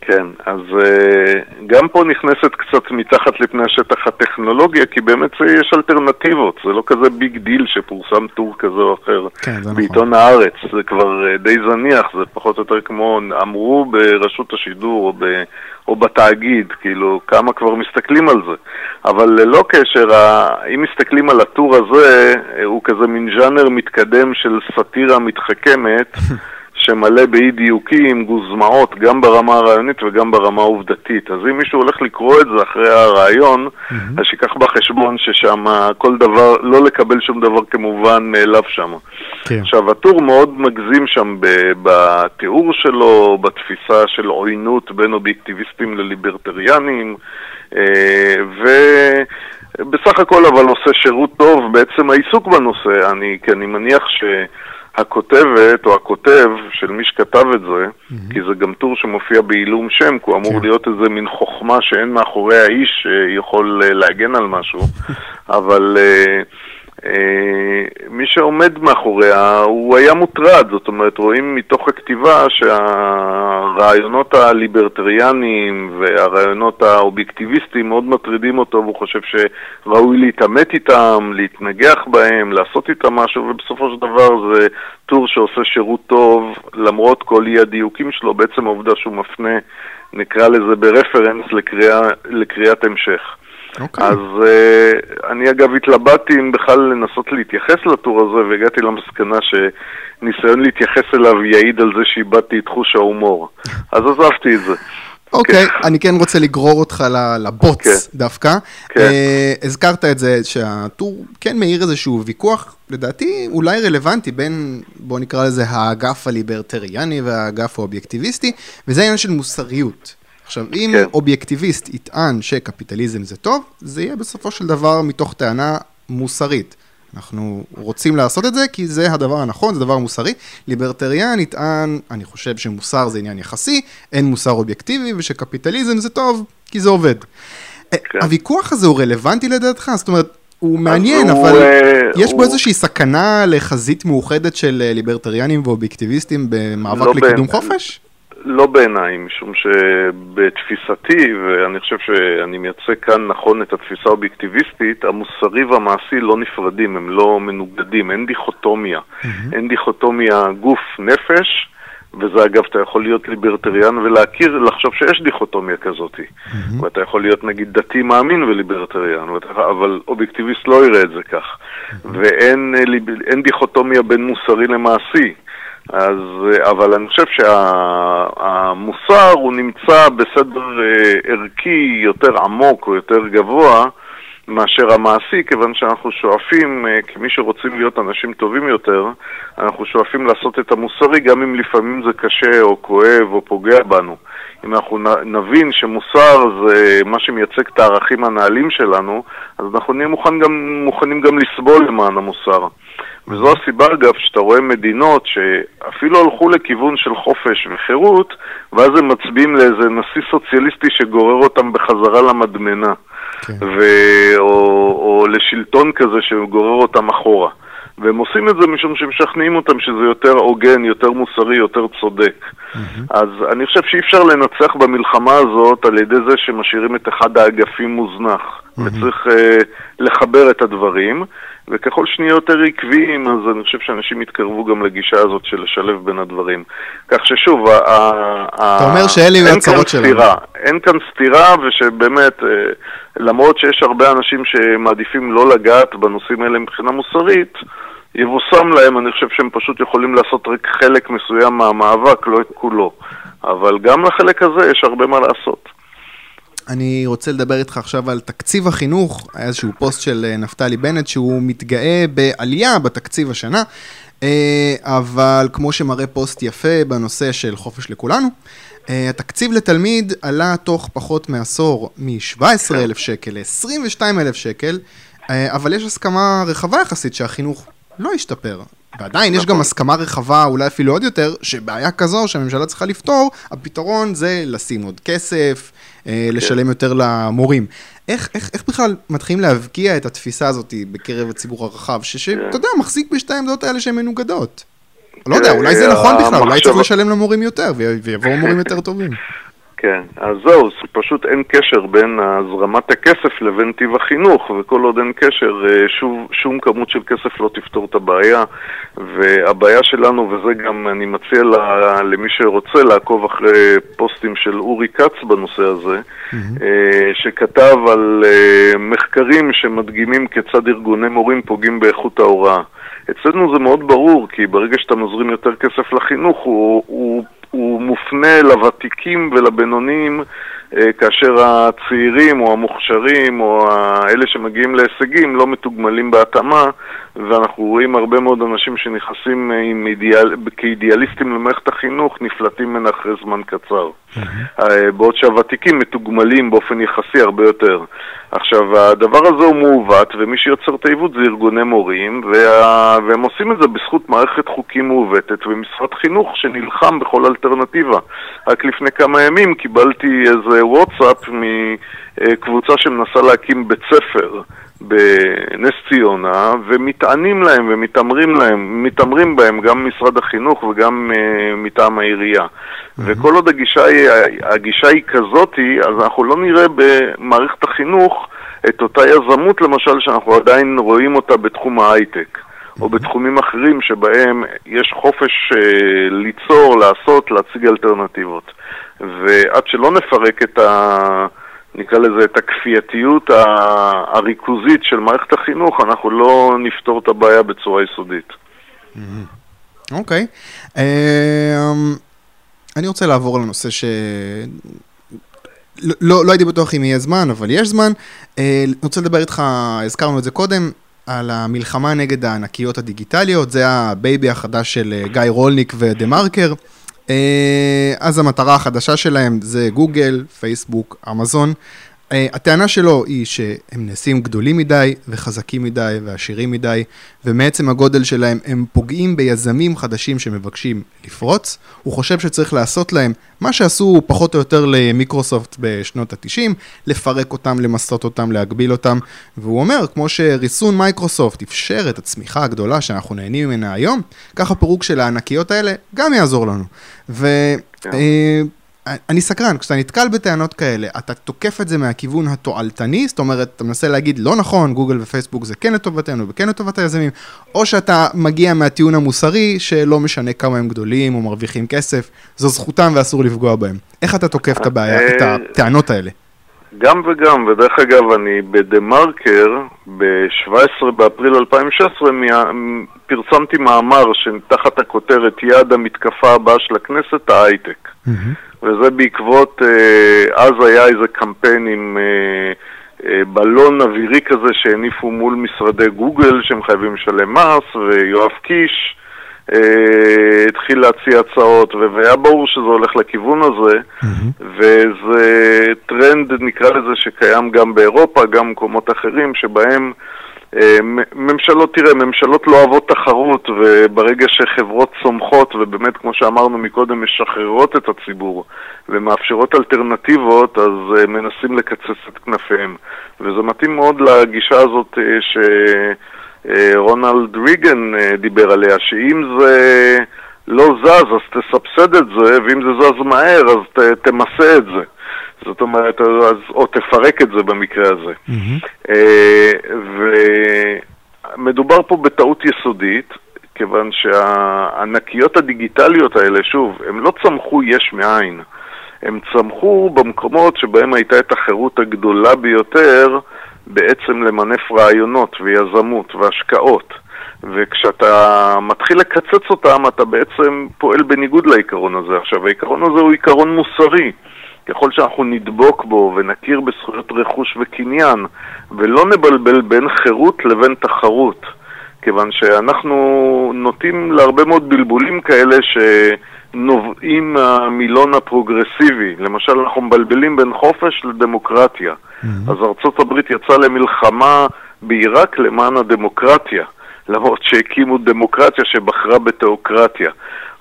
כן, אז אה, גם פה נכנסת קצת מתחת לפני השטח הטכנולוגיה, כי באמת יש אלטרנטיבות, זה לא כזה big deal שפורסם טור כזה או אחר כן, זה בעיתון נכון. הארץ, זה כבר אה, די זניח, זה פחות או יותר כמו אמרו ברשות השידור או, ב, או בתאגיד, כאילו, כמה כבר מסתכלים על זה. אבל ללא קשר, אם מסתכלים על הטור הזה, אה, הוא כזה מין ז'אנר מתקדם של סאטירה מתחכמת. שמלא באי דיוקים, גוזמאות, גם ברמה הרעיונית וגם ברמה העובדתית. אז אם מישהו הולך לקרוא את זה אחרי הרעיון, אז שיקח בחשבון ששם כל דבר, לא לקבל שום דבר כמובן מאליו שם. כן. עכשיו, הטור מאוד מגזים שם בתיאור שלו, בתפיסה של עוינות בין אובייקטיביסטים לליברטריאנים, אה, ובסך הכל אבל עושה שירות טוב בעצם העיסוק בנושא. אני, כי אני מניח ש... הכותבת או הכותב של מי שכתב את זה, mm-hmm. כי זה גם טור שמופיע בעילום שם, כי הוא אמור כן. להיות איזה מין חוכמה שאין מאחורי האיש שיכול אה, להגן על משהו, אבל אה, אה, מי שעומד מאחוריה, הוא היה מוטרד, זאת אומרת, רואים מתוך הכתיבה שהרעיונות הליברטריאניים והרעיונות האובייקטיביסטיים מאוד מטרידים אותו, והוא חושב שראוי להתעמת איתם, להתנגח בהם, לעשות איתם משהו, ובסופו של דבר זה טור שעושה שירות טוב, למרות כל אי הדיוקים שלו, בעצם העובדה שהוא מפנה, נקרא לזה ברפרנס לקריאה, לקריאת המשך. אוקיי. אז uh, אני אגב התלבטתי אם בכלל לנסות להתייחס לטור הזה, והגעתי למסקנה שניסיון להתייחס אליו יעיד על זה שאיבדתי את חוש ההומור. אז עזבתי את זה. אוקיי, אני כן רוצה לגרור אותך לבוץ כן. דווקא. כן. אה, הזכרת את זה שהטור כן מאיר איזשהו ויכוח, לדעתי אולי רלוונטי בין, בוא נקרא לזה האגף הליברטריאני והאגף האובייקטיביסטי, וזה העניין של מוסריות. עכשיו, אם כן. אובייקטיביסט יטען שקפיטליזם זה טוב, זה יהיה בסופו של דבר מתוך טענה מוסרית. אנחנו רוצים לעשות את זה כי זה הדבר הנכון, זה דבר מוסרי. ליברטריאן יטען, אני חושב שמוסר זה עניין יחסי, אין מוסר אובייקטיבי, ושקפיטליזם זה טוב כי זה עובד. כן. הוויכוח הזה הוא רלוונטי לדעתך? זאת אומרת, הוא מעניין, הוא, אבל אה, יש בו הוא- איזושהי סכנה לחזית מאוחדת של אה, ליברטריאנים ואובייקטיביסטים במאבק לא לקידום באמת. חופש? לא בעיניי, משום שבתפיסתי, ואני חושב שאני מייצג כאן נכון את התפיסה האובייקטיביסטית, המוסרי והמעשי לא נפרדים, הם לא מנוגדים, אין דיכוטומיה. אין דיכוטומיה גוף-נפש, וזה אגב, אתה יכול להיות ליברטריאן ולהכיר, לחשוב שיש דיכוטומיה כזאת. ואתה יכול להיות נגיד דתי מאמין וליברטריאן, ואתה, אבל אובייקטיביסט לא יראה את זה כך. ואין אה, אין דיכוטומיה בין מוסרי למעשי. אז, אה, אבל אני חושב שהמוסר הוא נמצא בסדר אה, ערכי יותר עמוק או יותר גבוה מאשר המעשי, כיוון שאנחנו שואפים, אה, כמי שרוצים להיות אנשים טובים יותר, אנחנו שואפים לעשות את המוסרי, גם אם לפעמים זה קשה או כואב או פוגע בנו. אם אנחנו נבין שמוסר זה מה שמייצג את הערכים הנעלים שלנו, אז אנחנו נהיה מוכן גם, מוכנים גם לסבול למען המוסר. וזו הסיבה, אגב, שאתה רואה מדינות שאפילו הלכו לכיוון של חופש וחירות, ואז הם מצביעים לאיזה נשיא סוציאליסטי שגורר אותם בחזרה למדמנה, כן. ו... או, או לשלטון כזה שגורר אותם אחורה. והם עושים את זה משום שמשכנעים אותם שזה יותר הוגן, יותר מוסרי, יותר צודק. אז אני חושב שאי אפשר לנצח במלחמה הזאת על ידי זה שמשאירים את אחד האגפים מוזנח. וצריך uh, לחבר את הדברים, וככל שנהיה יותר עקביים, אז אני חושב שאנשים יתקרבו גם לגישה הזאת של לשלב בין הדברים. כך ששוב, ה- ה- אתה אומר שאלה יהיו הצרות שלנו. סתירה. אין כאן סתירה, ושבאמת, אה, למרות שיש הרבה אנשים שמעדיפים לא לגעת בנושאים האלה מבחינה מוסרית, יבושם להם, אני חושב שהם פשוט יכולים לעשות רק חלק מסוים מהמאבק, לא את כולו. אבל גם לחלק הזה יש הרבה מה לעשות. אני רוצה לדבר איתך עכשיו על תקציב החינוך, היה איזשהו פוסט של אה, נפתלי בנט שהוא מתגאה בעלייה בתקציב השנה, אה, אבל כמו שמראה פוסט יפה בנושא של חופש לכולנו, אה, התקציב לתלמיד עלה תוך פחות מעשור מ-17,000 שקל ל-22,000 שקל, אבל יש הסכמה רחבה יחסית שהחינוך לא השתפר. ועדיין יש גם הסכמה רחבה, אולי אפילו עוד יותר, שבעיה כזו שהממשלה צריכה לפתור, הפתרון זה לשים עוד כסף, אה, לשלם יותר למורים. איך, איך, איך בכלל מתחילים להבקיע את התפיסה הזאת בקרב הציבור הרחב, שאתה יודע, מחזיק בשתי העמדות האלה שהן מנוגדות? לא יודע, אולי זה נכון בכלל, אולי צריך לשלם למורים יותר, ויבואו מורים יותר טובים. כן, אז זהו, פשוט אין קשר בין הזרמת הכסף לבין טיב החינוך, וכל עוד אין קשר, אה, שוב, שום כמות של כסף לא תפתור את הבעיה. והבעיה שלנו, וזה גם אני מציע למי שרוצה לעקוב אחרי פוסטים של אורי כץ בנושא הזה, mm-hmm. שכתב על אה, מחקרים שמדגימים כיצד ארגוני מורים פוגעים באיכות ההוראה. אצלנו זה מאוד ברור, כי ברגע שאתה מזרים יותר כסף לחינוך, הוא, הוא הוא מופנה לוותיקים ולבינוניים כאשר הצעירים או המוכשרים או אלה שמגיעים להישגים לא מתוגמלים בהתאמה ואנחנו רואים הרבה מאוד אנשים שנכנסים אה, אידיאל, כאידיאליסטים למערכת החינוך נפלטים ממנה אחרי זמן קצר. Mm-hmm. בעוד שהוותיקים מתוגמלים באופן יחסי הרבה יותר. עכשיו, הדבר הזה הוא מעוות, ומי שיוצר את העיוות זה ארגוני מורים, וה... והם עושים את זה בזכות מערכת חוקים מעוותת ומשרד חינוך שנלחם בכל אלטרנטיבה. רק לפני כמה ימים קיבלתי איזה וואטסאפ מקבוצה שמנסה להקים בית ספר. בנס ציונה, ומתענים להם ומתעמרים להם, מתעמרים בהם גם משרד החינוך וגם uh, מטעם העירייה. Mm-hmm. וכל עוד הגישה היא, הגישה היא כזאתי, אז אנחנו לא נראה במערכת החינוך את אותה יזמות למשל שאנחנו עדיין רואים אותה בתחום ההייטק. או. בתחומים אחרים שבהם יש חופש uh, ליצור, לעשות, להציג אלטרנטיבות. ועד שלא נפרק את ה... נקרא לזה, את הכפייתיות הריכוזית של מערכת החינוך, אנחנו לא נפתור את הבעיה בצורה יסודית. אוקיי. אמ, אני רוצה לעבור לנושא ש... לא, לא, הייתי בטוח אם יהיה זמן, אבל יש זמן. אה, אני רוצה לדבר איתך, הזכרנו את זה קודם, על המלחמה נגד הענקיות הדיגיטליות, זה ה baby החדש של אה, גיא רולניק ודה מרקר. אה, אז המטרה החדשה שלהם זה גוגל, פייסבוק, אמזון. אה, הטענה שלו היא שהם נעשים גדולים מדי וחזקים מדי ועשירים מדי, ומעצם הגודל שלהם הם פוגעים ביזמים חדשים שמבקשים לפרוץ. הוא חושב שצריך לעשות להם מה שעשו פחות או יותר למיקרוסופט בשנות ה-90, לפרק אותם, למסות אותם, להגביל אותם. והוא אומר, כמו שריסון מייקרוסופט אפשר את הצמיחה הגדולה שאנחנו נהנים ממנה היום, כך הפירוק של הענקיות האלה גם יעזור לנו. ו... כן. אה, אני סקרן, כשאתה נתקל בטענות כאלה, אתה תוקף את זה מהכיוון התועלתני, זאת אומרת, אתה מנסה להגיד, לא נכון, גוגל ופייסבוק זה כן לטובתנו וכן לטובת היזמים, או שאתה מגיע מהטיעון המוסרי, שלא משנה כמה הם גדולים או מרוויחים כסף, זו זכותם ואסור לפגוע בהם. איך אתה תוקף את הבעיה, את הטענות האלה? גם וגם, ודרך אגב, אני בדה מרקר, ב-17 באפריל 2016, פרסמתי מאמר שתחת הכותרת יעד המתקפה הבאה של הכנסת, ההייטק. אמ-המ. וזה בעקבות, אה, אז היה איזה קמפיין עם אה, אה, בלון אווירי כזה שהניפו מול משרדי גוגל שהם חייבים לשלם מס, ויואב קיש התחיל להציע הצעות, והיה ברור שזה הולך לכיוון הזה, אמ-המ. וזה טרנד, נקרא לזה, שקיים גם באירופה, גם במקומות אחרים, שבהם ממשלות, תראה, ממשלות לא אוהבות תחרות, וברגע שחברות צומחות, ובאמת, כמו שאמרנו מקודם, משחררות את הציבור ומאפשרות אלטרנטיבות, אז אה, מנסים לקצץ את כנפיהם. וזה מתאים מאוד לגישה הזאת אה, שרונלד ריגן דיבר עליה, שאם זה לא זז, אז תסבסד את זה, ואם זה זז מהר, אז תמסה את זה. זאת אומרת, אז, או תפרק את זה במקרה הזה. Mm-hmm. ומדובר פה בטעות יסודית, כיוון שהענקיות הדיגיטליות האלה, שוב, הן לא צמחו יש מאין. הם צמחו במקומות שבהם הייתה את החירות הגדולה ביותר בעצם למנף רעיונות ויזמות והשקעות. וכשאתה מתחיל לקצץ אותם, אתה בעצם פועל בניגוד לעיקרון הזה. עכשיו, העיקרון הזה הוא עיקרון מוסרי. ככל שאנחנו נדבוק בו ונכיר בזכויות רכוש וקניין, ולא נבלבל בין חירות לבין תחרות, כיוון שאנחנו נוטים להרבה מאוד בלבולים כאלה שנובעים מהמילון הפרוגרסיבי. למשל, אנחנו מבלבלים בין חופש לדמוקרטיה. אמ-המ. אז ארצות הברית יצאה למלחמה בעיראק למען הדמוקרטיה. למרות שהקימו דמוקרטיה שבחרה בתיאוקרטיה,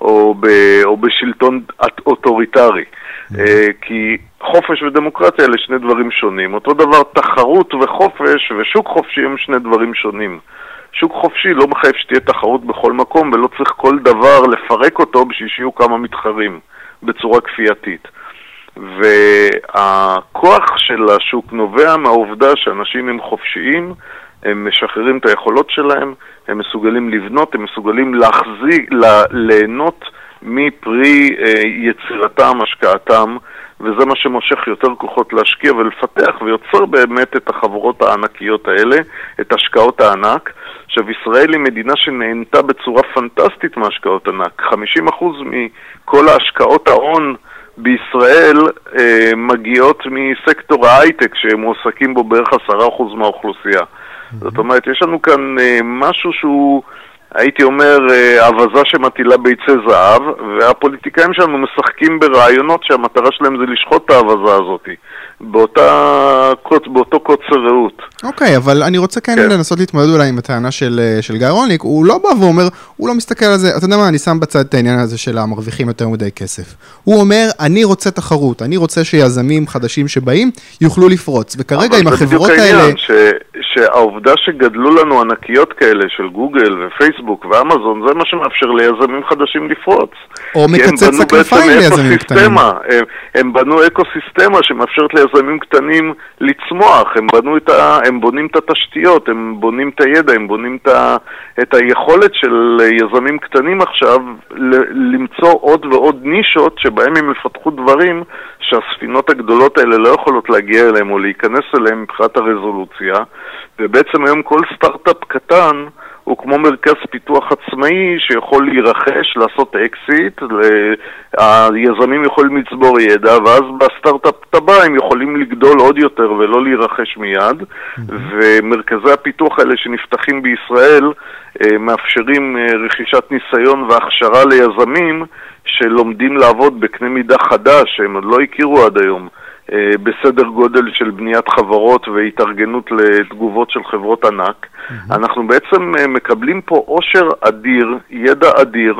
או, ב, או בשלטון אוטוריטרי. Mm-hmm. כי חופש ודמוקרטיה אלה שני דברים שונים. אותו דבר תחרות וחופש ושוק חופשי הם שני דברים שונים. שוק חופשי לא מחייב שתהיה תחרות בכל מקום ולא צריך כל דבר לפרק אותו בשביל שיהיו כמה מתחרים בצורה כפייתית. והכוח של השוק נובע מהעובדה שאנשים הם חופשיים, הם משחררים את היכולות שלהם, הם מסוגלים לבנות, הם מסוגלים להחזיק, ליהנות מפרי אה, יצירתם, השקעתם, וזה מה שמושך יותר כוחות להשקיע ולפתח, ויוצר באמת את החברות הענקיות האלה, את השקעות הענק. עכשיו, ישראל היא מדינה שנהנתה בצורה פנטסטית מהשקעות ענק. 50% מכל ההשקעות ההון בישראל אה, מגיעות מסקטור ההייטק, שמועסקים בו בערך 10% מהאוכלוסייה. Mm-hmm. זאת אומרת, יש לנו כאן אה, משהו שהוא... הייתי אומר, אה, אווזה שמטילה ביצי זהב, והפוליטיקאים שלנו משחקים ברעיונות שהמטרה שלהם זה לשחוט את האווזה הזאת, באותה, באותו קוצר ראות. אוקיי, okay, אבל אני רוצה כן, כן לנסות להתמודד אולי עם הטענה של, אה, של גיא רוניק, הוא לא בא ואומר, הוא לא מסתכל על זה, אתה יודע מה, אני שם בצד את העניין הזה של המרוויחים יותר מדי כסף. הוא אומר, אני רוצה תחרות, אני רוצה שיזמים חדשים שבאים יוכלו לפרוץ, וכרגע עם החברות האלה... אבל זה בדיוק העניין, שהעובדה שגדלו לנו ענקיות כאלה של גוגל ופייסבוק ואמזון, זה מה שמאפשר ליזמים חדשים לפרוץ. או מקצץ הכנפיים ליזמים קטנים. הם, הם בנו אקו-סיסטמה שמאפשרת ליזמים קטנים לצמוח, הם, בנו את ה, הם בונים את התשתיות, הם בונים את הידע, הם בונים את, ה, את היכולת של יזמים קטנים עכשיו למצוא עוד ועוד נישות שבהם הם יפתחו דברים שהספינות הגדולות האלה לא יכולות להגיע אליהם או להיכנס אליהם מבחינת הרזולוציה. ובעצם היום כל סטארט-אפ קטן הוא כמו מרכז פיתוח עצמאי שיכול להירכש, לעשות אקזיט, היזמים יכולים לצבור ידע, ואז בסטארט-אפ הבא הם יכולים לגדול עוד יותר ולא להירכש מיד, ומרכזי הפיתוח האלה שנפתחים בישראל אה, מאפשרים אה, רכישת ניסיון והכשרה ליזמים שלומדים לעבוד בקנה מידה חדש שהם עוד לא הכירו עד היום. אה, בסדר גודל של בניית חברות והתארגנות לתגובות של חברות ענק. Mm-hmm. אנחנו בעצם אה, מקבלים פה עושר אדיר, ידע אדיר,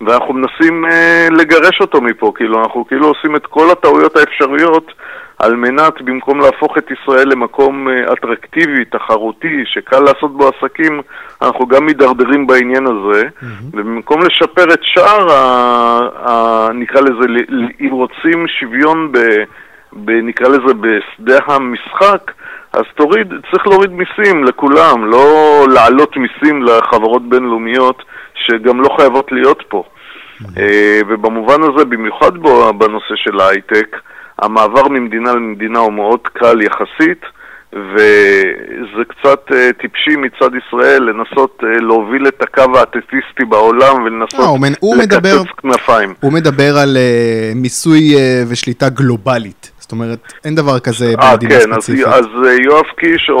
ואנחנו מנסים אה, לגרש אותו מפה, כאילו אנחנו כאילו עושים את כל הטעויות האפשריות על מנת, במקום להפוך את ישראל למקום אטרקטיבי, תחרותי, שקל לעשות בו עסקים, אנחנו גם מידרדרים בעניין הזה, mm-hmm. ובמקום לשפר את שאר, ה, ה, נקרא לזה, אם רוצים שוויון ב... נקרא לזה בשדה המשחק, אז תוריד, צריך להוריד מיסים לכולם, לא להעלות מיסים לחברות בינלאומיות שגם לא חייבות להיות פה. אה, ובמובן הזה, במיוחד בנושא של ההייטק, המעבר ממדינה למדינה הוא מאוד קל יחסית, וזה קצת uh, טיפשי מצד ישראל לנסות uh, להוביל את הקו האתטיסטי בעולם ולנסות לקצץ כנפיים. הוא מדבר על מיסוי ושליטה גלובלית. זאת אומרת, אין דבר כזה אה, במדינה כן, ספציפית. אז, אז אה, יואב קיש או,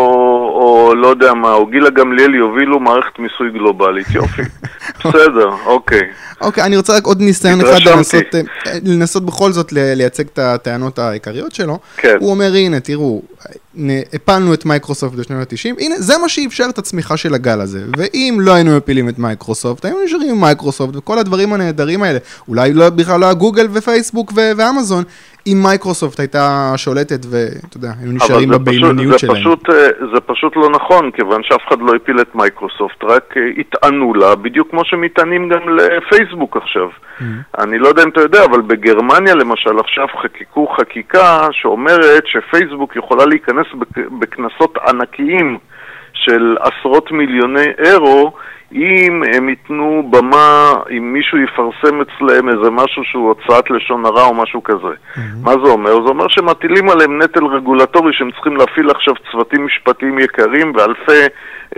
או לא יודע מה, או גילה גמליאל יובילו מערכת מיסוי גלובלית, יופי. בסדר, אוקיי. אוקיי, אני רוצה רק עוד ניסיון אחד לנסות, אה, לנסות בכל זאת לייצג את הטענות העיקריות שלו. כן. הוא אומר, הנה, תראו, הפלנו את מייקרוסופט בשנות ה-90, הנה, זה מה שאפשר את הצמיחה של הגל הזה. ואם לא היינו מפילים את מייקרוסופט, היינו נשארים עם מייקרוסופט וכל הדברים הנהדרים האלה. אולי לא, בכלל לא היה גוגל ופייסבוק ואמזון, אם מייקרוסופט הייתה שולטת ואתה יודע, היינו נשארים בבינוניות שלהם. פשוט, אה, זה פשוט לא נכון, כיוון שאף אחד לא הפיל את מייקרוסופט, רק יטענו אה, לה, בדיוק כמו שמטענים גם לפייסבוק עכשיו. אמ-המ. אני לא יודע אם אתה יודע, אבל בגרמניה למשל עכשיו חקקו חקיקה שאומרת שפייסבוק יכולה להיכנס בקנסות ענקיים של עשרות מיליוני אירו אם הם ייתנו במה, אם מישהו יפרסם אצלם איזה משהו שהוא הוצאת לשון הרע או משהו כזה. Mm-hmm. מה זה אומר? זה אומר שמטילים עליהם נטל רגולטורי שהם צריכים להפעיל עכשיו צוותים משפטיים יקרים ואלפי,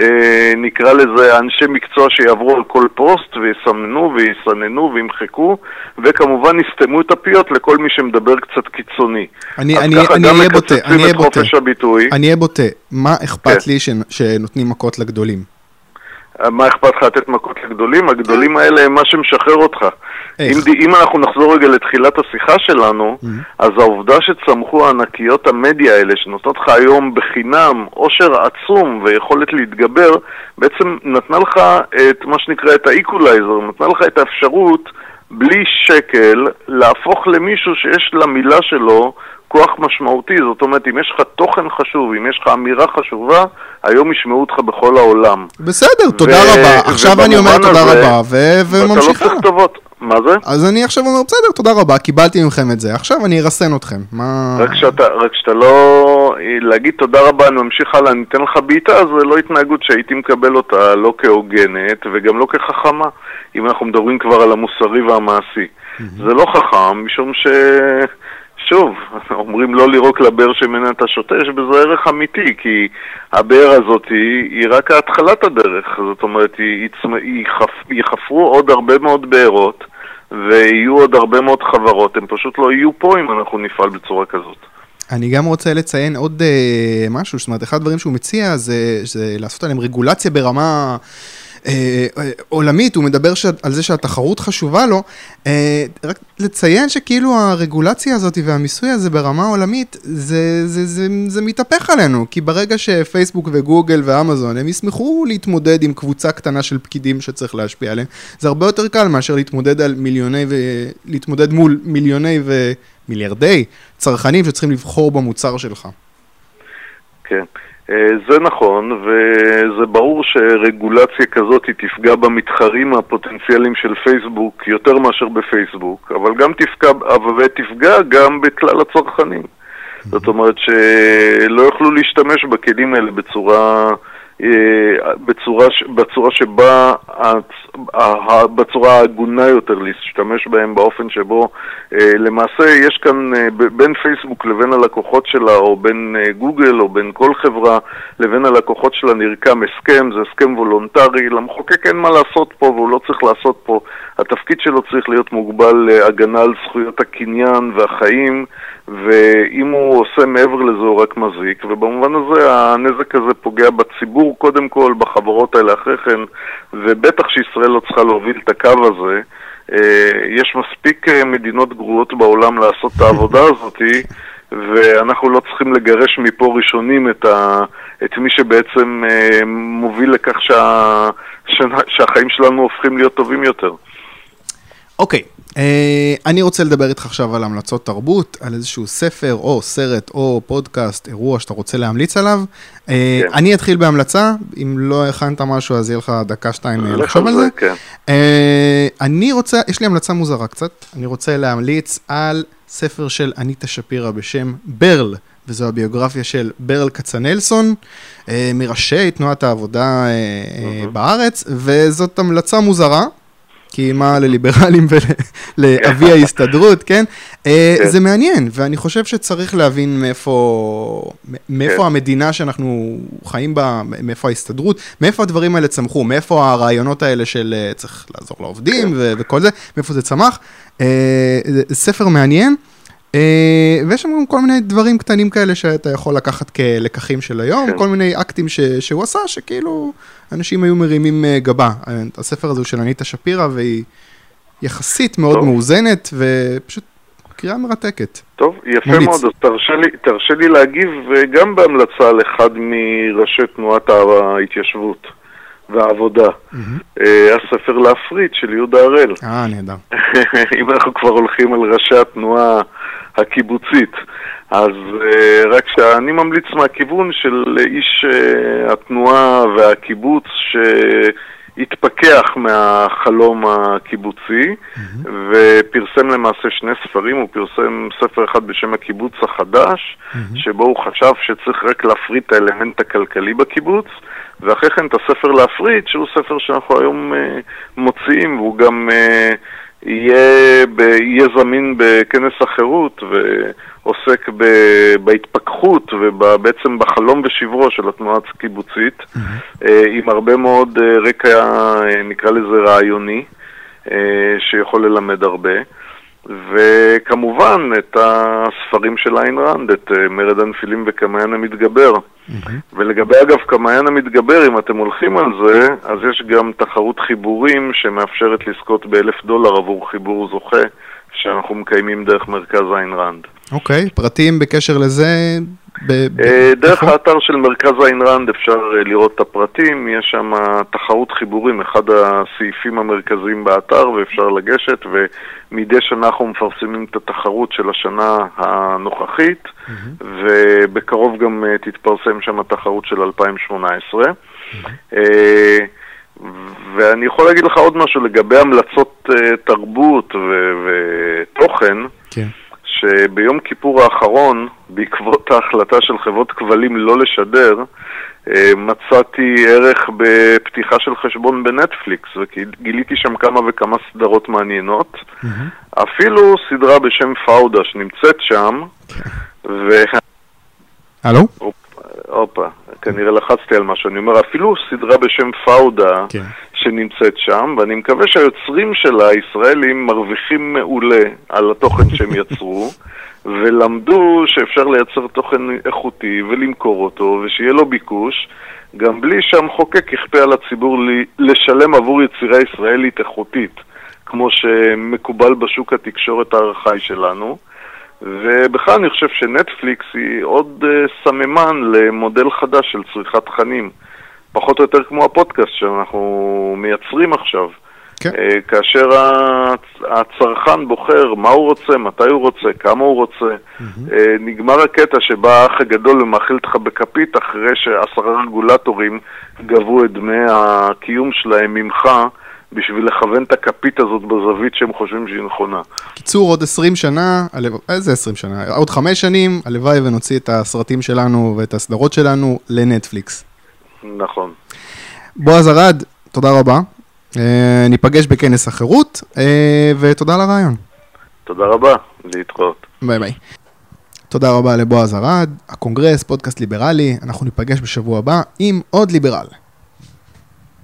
אה, נקרא לזה, אנשי מקצוע שיעברו על כל פוסט ויסמנו ויסננו וימחקו, וכמובן יסתמו את הפיות לכל מי שמדבר קצת קיצוני. אני אהיה בוטה, אני אהיה בוטה. אני אהיה בוטה. מה אכפת כן. לי שנותנים מכות לגדולים? מה אכפת לך לתת מכות לגדולים? הגדולים האלה הם מה שמשחרר אותך. אם, אם אנחנו נחזור רגע לתחילת השיחה שלנו, mm-hmm. אז העובדה שצמחו ענקיות המדיה האלה, שנותנות לך היום בחינם עושר עצום ויכולת להתגבר, בעצם נתנה לך את מה שנקרא את האיקולייזר, נתנה לך את האפשרות בלי שקל להפוך למישהו שיש למילה שלו כוח משמעותי, זאת אומרת, אם יש לך תוכן חשוב, אם יש לך אמירה חשובה, היום ישמעו אותך בכל העולם. בסדר, תודה רבה. עכשיו אני אומר תודה רבה, וממשיכה. אתה לא צריך טובות. מה זה? אז אני עכשיו אומר, בסדר, תודה רבה, קיבלתי מכם את זה, עכשיו אני ארסן אתכם. מה... רק שאתה, רק שאתה לא... להגיד תודה רבה, אני ממשיך הלאה, אני אתן לך בעיטה, זה לא התנהגות שהייתי מקבל אותה לא כהוגנת וגם לא כחכמה, אם אנחנו מדברים כבר על המוסרי והמעשי. זה לא חכם, משום ש... שוב, אומרים לא לירוק לבאר שממנה אתה שותה, יש בזה ערך אמיתי, כי הבאר הזאת היא, היא רק התחלת הדרך, זאת אומרת, ייחפרו עוד הרבה מאוד בארות, ויהיו עוד הרבה מאוד חברות, הם פשוט לא יהיו פה אם אנחנו נפעל בצורה כזאת. אני גם רוצה לציין עוד uh, משהו, זאת אומרת, אחד הדברים שהוא מציע זה, זה לעשות עליהם רגולציה ברמה... אה, אה, עולמית, הוא מדבר ש... על זה שהתחרות חשובה לו, אה, רק לציין שכאילו הרגולציה הזאת והמיסוי הזה ברמה עולמית, זה, זה, זה, זה מתהפך עלינו, כי ברגע שפייסבוק וגוגל ואמזון, הם ישמחו להתמודד עם קבוצה קטנה של פקידים שצריך להשפיע עליהם, זה הרבה יותר קל מאשר להתמודד על מיליוני ו... להתמודד מול מיליוני ומיליארדי צרכנים שצריכים לבחור במוצר שלך. כן. אה, זה נכון, וזה ברור שרגולציה כזאת היא תפגע במתחרים הפוטנציאליים של פייסבוק יותר מאשר בפייסבוק, אבל גם תפגע, ותפגע גם בכלל הצרכנים. זאת אומרת שלא יוכלו להשתמש בכלים האלה בצורה... אה, בצורה, בצורה שבה, בצורה ההגונה יותר להשתמש בהם באופן שבו אה, למעשה יש כאן אה, בין פייסבוק לבין הלקוחות שלה או בין גוגל או בין כל חברה לבין הלקוחות שלה נרקם הסכם, זה הסכם וולונטרי, למחוקק אין מה לעשות פה והוא לא צריך לעשות פה, התפקיד שלו צריך להיות מוגבל להגנה על זכויות הקניין והחיים ואם הוא עושה מעבר לזה הוא רק מזיק, ובמובן הזה הנזק הזה פוגע בציבור קודם כל, בחברות האלה אחרי כן, ובטח שישראל לא צריכה להוביל את הקו הזה. אה, יש מספיק אה, מדינות גרועות בעולם לעשות את העבודה הזאת, ואנחנו לא צריכים לגרש מפה ראשונים את, ה, את מי שבעצם אה, מוביל לכך שה, שהחיים שלנו הופכים להיות טובים יותר. אוקיי, okay. אה, אני רוצה לדבר איתך עכשיו על המלצות תרבות, על איזשהו ספר או סרט או פודקאסט, אירוע שאתה רוצה להמליץ עליו. אה, כן. אני אתחיל בהמלצה, אם לא הכנת משהו אז יהיה לך דקה שתיים אה, לחשוב על זה. כן. אני רוצה, יש לי המלצה מוזרה קצת, אני רוצה להמליץ על ספר של אניטה שפירא בשם ברל. וזו הביוגרפיה של ברל כצנלסון, מראשי תנועת העבודה בארץ, וזאת המלצה מוזרה, כי מה לליברלים ולאבי ההסתדרות, כן? אה, כן? זה מעניין, ואני חושב שצריך להבין מאיפה, מאיפה כן. המדינה שאנחנו חיים בה, מאיפה ההסתדרות, מאיפה הדברים האלה צמחו, מאיפה הרעיונות האלה של אה, צריך לעזור לעובדים כן. וכל זה, מאיפה זה צמח. אה, ספר מעניין. אה, ויש שם גם כל מיני דברים קטנים כאלה שאתה יכול לקחת כלקחים של היום, כן. כל מיני אקטים ש, שהוא עשה, שכאילו אנשים היו מרימים אה, גבה. הספר הזה הוא של אניטה שפירא, והיא יחסית מאוד טוב. מאוזנת, ופשוט קריאה מרתקת. טוב, יפה מוליץ. מאוד, אז תרשה לי, תרשה לי להגיב גם בהמלצה על אחד מראשי תנועת ההתיישבות. והעבודה. Mm-hmm. הספר להפריד של יהודה הראל. אה, נהדר. אם אנחנו כבר הולכים על ראשי התנועה הקיבוצית. אז uh, רק שאני ממליץ מהכיוון של איש uh, התנועה והקיבוץ שהתפכח מהחלום הקיבוצי mm-hmm. ופרסם למעשה שני ספרים, הוא פרסם ספר אחד בשם הקיבוץ החדש, mm-hmm. שבו הוא חשב שצריך רק להפריד את האלמנט הכלכלי בקיבוץ ואחרי כן את הספר להפריד, שהוא ספר שאנחנו היום uh, מוציאים והוא גם... Uh, יהיה, ב, יהיה זמין בכנס החירות ועוסק ב, בהתפכחות ובעצם בחלום ושברו של התנועה הקיבוצית, mm-hmm. עם הרבה מאוד אה, רקע, אה, נקרא לזה רעיוני, שיכול ללמד הרבה. וכמובן את הספרים של איין ראנד, את אה, מרד הנפילים וקמיין המתגבר. Mm-hmm. ולגבי אגב קמיין המתגבר, אם אתם הולכים על זה, אז יש גם תחרות חיבורים שמאפשרת לזכות באלף דולר עבור חיבור זוכה, שאנחנו מקיימים דרך מרכז איין ראנד. אוקיי, okay, פרטים בקשר לזה ב- אה, דרך האתר של מרכז איין ראנד אפשר אה, לראות את הפרטים, יש שם תחרות חיבורים, אחד הסעיפים המרכזיים באתר ואפשר לגשת ומדי שנה אנחנו מפרסמים את התחרות של השנה הנוכחית mm-hmm. ובקרוב גם אה, תתפרסם שם התחרות של 2018. Mm-hmm. ואני יכול להגיד לך עוד משהו לגבי המלצות תרבות ותוכן. כן. שביום כיפור האחרון, בעקבות ההחלטה של חברות כבלים לא לשדר, אה, מצאתי ערך בפתיחה של חשבון בנטפליקס, וגיליתי שם כמה וכמה סדרות מעניינות. Mm-hmm. אפילו סדרה בשם פאודה שנמצאת שם, ו... הלו? הופה, כנראה לחצתי על משהו. אני אומר, אפילו סדרה בשם פאודה, כן. שנמצאת שם, ואני מקווה שהיוצרים שלה, הישראלים, מרוויחים מעולה על התוכן שהם יצרו, ולמדו שאפשר לייצר תוכן איכותי ולמכור אותו, ושיהיה לו ביקוש, גם בלי שהמחוקק יכפה על הציבור לשלם עבור יצירה ישראלית איכותית, כמו שמקובל בשוק התקשורת הארכאי שלנו. ובכלל אני חושב שנטפליקס היא עוד uh, סממן למודל חדש של צריכת תכנים. פחות או יותר כמו הפודקאסט שאנחנו מייצרים עכשיו. כן. Uh, כאשר הצרכן בוחר מה הוא רוצה, מתי הוא רוצה, כמה הוא רוצה, mm-hmm. נגמר הקטע שבא האח הגדול ומאכיל אותך בכפית אחרי שעשרה רגולטורים גבו את דמי הקיום שלהם ממך. בשביל לכוון את הכפית הזאת בזווית שהם חושבים שהיא נכונה. קיצור, עוד 20 שנה, איזה 20 שנה? עוד 5 שנים, הלוואי ונוציא את הסרטים שלנו ואת הסדרות שלנו לנטפליקס. נכון. בועז ארד, תודה רבה. אה, ניפגש בכנס החירות, אה, ותודה על הרעיון. תודה רבה, להתראות. ביי ביי. תודה רבה לבועז ארד, הקונגרס, פודקאסט ליברלי, אנחנו ניפגש בשבוע הבא עם עוד ליברל.